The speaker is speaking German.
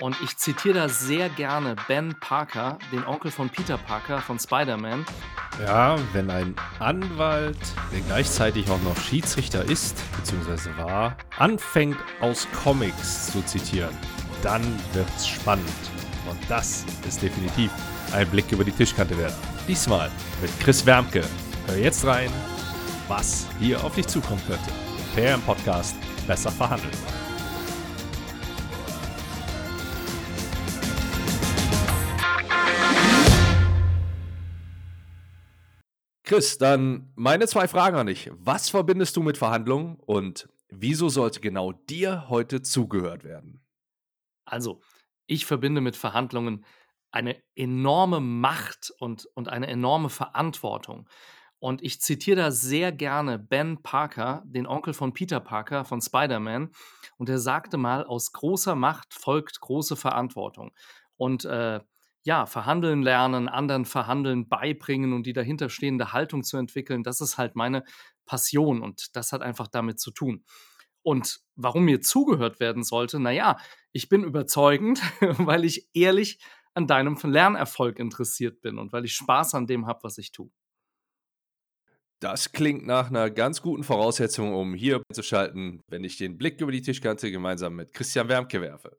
Und ich zitiere da sehr gerne Ben Parker, den Onkel von Peter Parker von Spider-Man. Ja, wenn ein Anwalt, der gleichzeitig auch noch Schiedsrichter ist, beziehungsweise war, anfängt aus Comics zu zitieren, dann wird's spannend. Und das ist definitiv ein Blick über die Tischkante wert. Diesmal mit Chris Wermke. Hör jetzt rein, was hier auf dich zukommen könnte. Fair im Podcast besser verhandeln. Chris, dann meine zwei Fragen an dich. Was verbindest du mit Verhandlungen und wieso sollte genau dir heute zugehört werden? Also, ich verbinde mit Verhandlungen eine enorme Macht und, und eine enorme Verantwortung. Und ich zitiere da sehr gerne Ben Parker, den Onkel von Peter Parker von Spider-Man. Und er sagte mal, aus großer Macht folgt große Verantwortung. Und äh, ja, verhandeln lernen, anderen verhandeln beibringen und die dahinterstehende Haltung zu entwickeln, das ist halt meine Passion und das hat einfach damit zu tun. Und warum mir zugehört werden sollte, naja, ich bin überzeugend, weil ich ehrlich an deinem Lernerfolg interessiert bin und weil ich Spaß an dem habe, was ich tue. Das klingt nach einer ganz guten Voraussetzung, um hier zu schalten, wenn ich den Blick über die Tischkante gemeinsam mit Christian Wermke werfe.